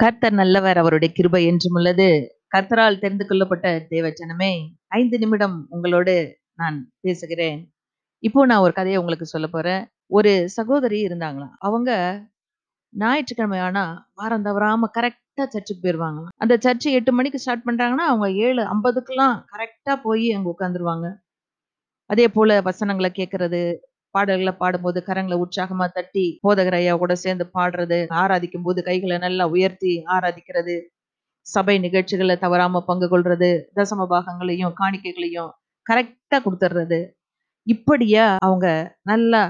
கர்த்தர் நல்லவர் அவருடைய கிருபை என்றும் உள்ளது. கர்த்தரால் தெரிந்து கொள்ளப்பட்ட தேவச்சனமே ஐந்து நிமிடம் உங்களோடு நான் பேசுகிறேன். இப்போ நான் ஒரு கதையை உங்களுக்கு சொல்ல போறேன். ஒரு சகோதரி இருந்தாங்களாம் அவங்க ஞாயிற்றுக்கிழமை ஆனா வாரம் தவறாம கரெக்டா சர்ச்சுக்கு போயிருவாங்க. அந்த சர்ச்சு எட்டு மணிக்கு ஸ்டார்ட் பண்றாங்கன்னா அவங்க ஏழு ஐம்பதுக்கெல்லாம் கரெக்டா போய் அங்க உட்காந்துருவாங்க அதே போல வசனங்களை கேட்கறது பாடல்களை பாடும்போது கரங்களை உற்சாகமா தட்டி போதகர் ஐயா கூட சேர்ந்து பாடுறது ஆராதிக்கும் போது கைகளை நல்லா உயர்த்தி ஆராதிக்கிறது சபை நிகழ்ச்சிகளை தவறாம பங்கு கொள்றது தசம பாகங்களையும் காணிக்கைகளையும் கரெக்டா கொடுத்துடுறது இப்படியா அவங்க நல்லா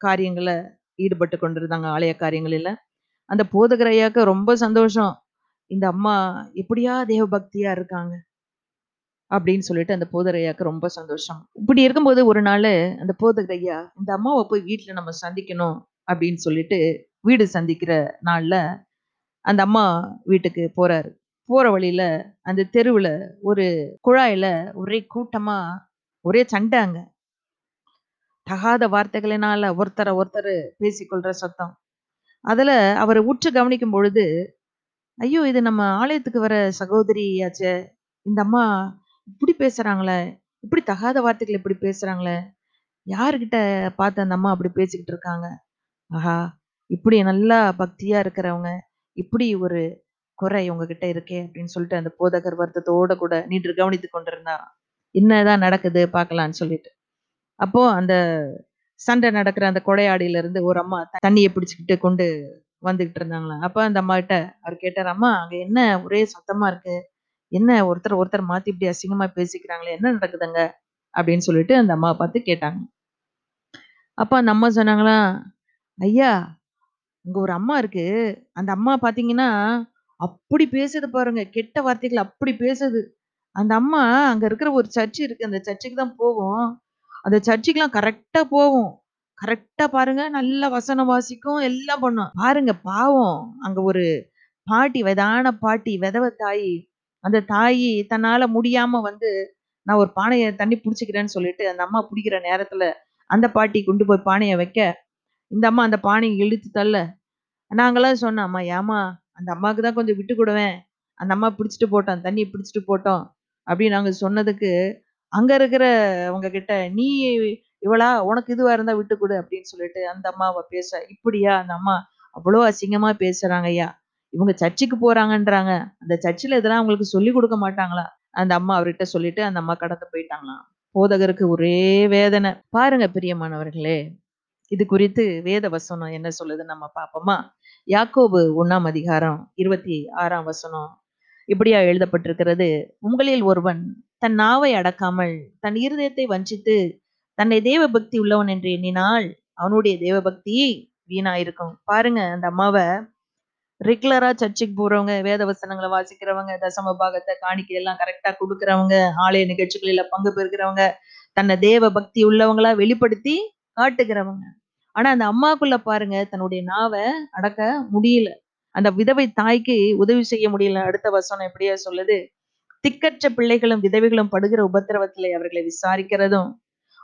காரியங்களை ஈடுபட்டு கொண்டிருந்தாங்க ஆலய காரியங்களில. அந்த போதகர் ஐயாக்கு ரொம்ப சந்தோஷம். இந்த அம்மா எப்படியா தேவ பக்தியா இருக்காங்க. அப்படின்னு சொல்லிட்டு அந்த போதரையாக்கு ரொம்ப சந்தோஷம். இப்படி இருக்கும்போது ஒரு நாள் அந்த போதகையா இந்த அம்மாவை போய் வீட்டுல நம்ம சந்திக்கணும் அப்படின்னு சொல்லிட்டு வீடு சந்திக்கிற நாள்ல அந்த அம்மா வீட்டுக்கு போறாரு. போற வழியில அந்த தெருவுல ஒரு குழாயில ஒரே கூட்டமா ஒரே சண்டை அங்க. தகாத வார்த்தைகளினால ஒருத்தரை ஒருத்தர் பேசிக்கொள்ற சத்தம். அதுல அவரை உற்று கவனிக்கும் பொழுது ஐயோ இது நம்ம ஆலயத்துக்கு வர சகோதரியாச்சே இந்த அம்மா இப்படி பேசுறாங்களே? இப்படி தகாத வார்த்தைகள் இப்படி பேசுறாங்களே? யாருக்கிட்ட பார்த்து அந்த அம்மா அப்படி பேசிக்கிட்டு இருக்காங்க? ஆஹா இப்படி நல்லா பக்தியா இருக்கிறவங்க இப்படி ஒரு குறை உங்ககிட்ட இருக்கே அப்படின்னு சொல்லிட்டு அந்த போதகர் வருத்தத்தோட கூட நீட்டு கவனித்து கொண்டிருந்தா என்னதான் நடக்குது பார்க்கலான்னு சொல்லிட்டு. அப்போ அந்த சண்டை நடக்கிற அந்த கொடையாடியில இருந்து ஒரு அம்மா தண்ணியை பிடிச்சுக்கிட்டு கொண்டு வந்துகிட்டு இருந்தாங்களா அப்ப அந்த அம்மா கிட்ட அவர் கேட்டார் அம்மா அங்க என்ன ஒரே சத்தமா இருக்கு? என்ன ஒருத்தர் ஒருத்தர் மாத்தி இப்படி அசிங்கமா பேசிக்கிறாங்களே என்ன நடக்குதுங்க? அப்படின்னு சொல்லிட்டு அந்த அம்மாவை பார்த்து கேட்டாங்க. அப்ப அந்த அம்மா சொன்னாங்களா ஐயா உங்க ஒரு அம்மா இருக்கு. அந்த அம்மா பாத்தீங்கன்னா அப்படி பேசுது பாருங்க. கெட்ட வார்த்தைகள் அப்படி பேசுது. அந்த அம்மா அங்க இருக்கிற ஒரு சர்ச் இருக்கு. அந்த சர்ச்சுக்கு தான் போகும் அந்த சர்ச்சுக்கெல்லாம் கரெக்டா போகும் கரெக்டா பாருங்க. நல்ல வசனம் வாசிக்கும். எல்லாம் பண்ணும். பாருங்க பாவம். அங்க ஒரு பாட்டி வயதான பாட்டி விதவ தாய் அந்த தாயி தன்னால முடியாம வந்து நான் ஒரு பானையை தண்ணி பிடிச்சிக்கிறேன்னு சொல்லிட்டு அந்த அம்மா பிடிக்கிற நேரத்துல அந்த பாட்டி கொண்டு போய் பானையை வைக்க இந்த அம்மா அந்த பானையை இழுத்து தள்ள. நாங்களாம் சொன்னோம் அம்மா ஏமா அந்த அம்மாவுக்கு தான் கொஞ்சம் விட்டு கொடுவேன். அந்த அம்மா பிடிச்சிட்டு போட்டோம் தண்ணியை பிடிச்சிட்டு போட்டோம். அப்படின்னு நாங்கள் சொன்னதுக்கு அங்க இருக்கிறவங்க கிட்ட நீ இவளா உனக்கு இதுவா இருந்தா விட்டு கொடு. அப்படின்னு சொல்லிட்டு அந்த அம்மாவை பேச இப்படியா அந்த அம்மா அவ்வளோ அசிங்கமா பேசுறாங்க ஐயா இவங்க சர்ச்சுக்கு போறாங்கன்றாங்க. அந்த சர்ச்சில் இதெல்லாம் அவங்களுக்கு சொல்லி கொடுக்க மாட்டாங்களா? அந்த அம்மா அவர்கிட்ட சொல்லிட்டு அந்த அம்மா கடந்து போயிட்டாங்களாம். போதகருக்கு ஒரே வேதனை. பாருங்க பிரியமானவர்களே இது குறித்து வேத வசனம் என்ன சொல்லுது நம்ம பார்ப்போமா? யாக்கோபு ஒன்னாம் அதிகாரம் இருபத்தி ஆறாம் வசனம். இப்படியா எழுதப்பட்டிருக்கிறது. உங்களில் ஒருவன் தன் நாவை அடக்காமல் தன் இருதயத்தை வஞ்சித்து தன்னை தேவ பக்தி உள்ளவன் என்று எண்ணினால் அவனுடைய தேவ பக்தி வீணா இருக்கும் பாருங்க அந்த அம்மாவை ரெகுலரா சர்ச்சுக்கு போறவங்க வேத வசனங்களை வாசிக்கிறவங்க தசம பாகத்தை காணிக்கை எல்லாம் கரெக்டா கொடுக்கறவங்க ஆலய நிகழ்ச்சிகளில பங்கு பெறுகிறவங்க தன்னை தேவ பக்தி உள்ளவங்களா வெளிப்படுத்தி காட்டுகிறவங்க. ஆனா அந்த அம்மாக்குள்ள பாருங்க தன்னுடைய நாவை அடக்க முடியல. அந்த விதவை தாய்க்கு உதவி செய்ய முடியல. அடுத்த வசனம் எப்படியா சொல்லுது? திக்கற்ற பிள்ளைகளும் விதவைகளும் படுகிற உபத்திரவத்திலே அவர்களை விசாரிக்கிறதும்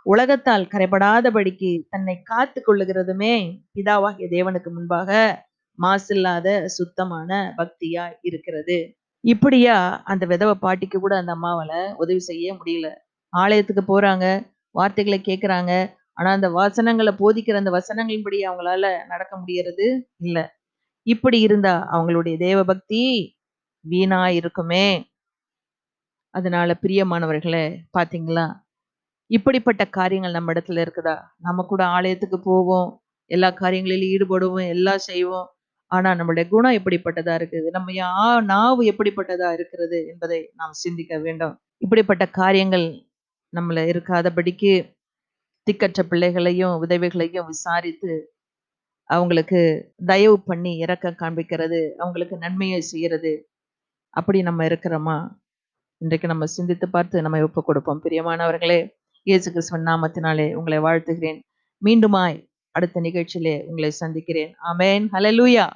உலகத்தால் கரைபடாதபடிக்கு தன்னை காத்து கொள்ளுகிறதுமே பிதாவாகிய தேவனுக்கு முன்பாக மாசில்லாத சுத்தமான பக்தியா இருக்கிறது. இப்படியா அந்த விதவை பாட்டிக்கு கூட அந்த அம்மாவால உதவி செய்ய முடியல. ஆலயத்துக்கு போறாங்க வார்த்தைகளை கேட்கறாங்க ஆனா அந்த வசனங்களை போதிக்கிற அந்த வசனங்களின்படி அவங்களால நடக்க முடியறது இல்ல. இப்படி இருந்தா அவங்களுடைய தேவ பக்தி வீணா இருக்குமே அதனால பிரியமானவர்களே பாத்தீங்களா? இப்படிப்பட்ட காரியங்கள் நம்ம இடத்துல இருக்குதா? நம்ம கூட ஆலயத்துக்கு போவோம் எல்லா காரியங்களிலும் ஈடுபடுவோம் எல்லாம் செய்வோம். ஆனா நம்மளுடைய குணம் எப்படிப்பட்டதா இருக்குது? நம்ம யா நாவு எப்படிப்பட்டதா இருக்கிறது என்பதை நாம் சிந்திக்க வேண்டும். இப்படிப்பட்ட காரியங்கள் நம்மள இருக்காதபடிக்கு திக்கற்ற பிள்ளைகளையும் உதவிகளையும் விசாரித்து அவங்களுக்கு தயவு பண்ணி இறக்க காண்பிக்கிறது அவங்களுக்கு நன்மையை செய்யறது அப்படி நம்ம இருக்கிறோமா? இன்றைக்கு நம்ம சிந்தித்து பார்த்து நம்ம ஒப்பு கொடுப்போம் பிரியமானவர்களே இயேசு கிறிஸ்துவன் நாமத்தினாலே உங்களை வாழ்த்துகிறேன். மீண்டுமாய் அடுத்த நிகழ்ச்சியிலே உங்களை சந்திக்கிறேன். அமேன் ஹலலூயா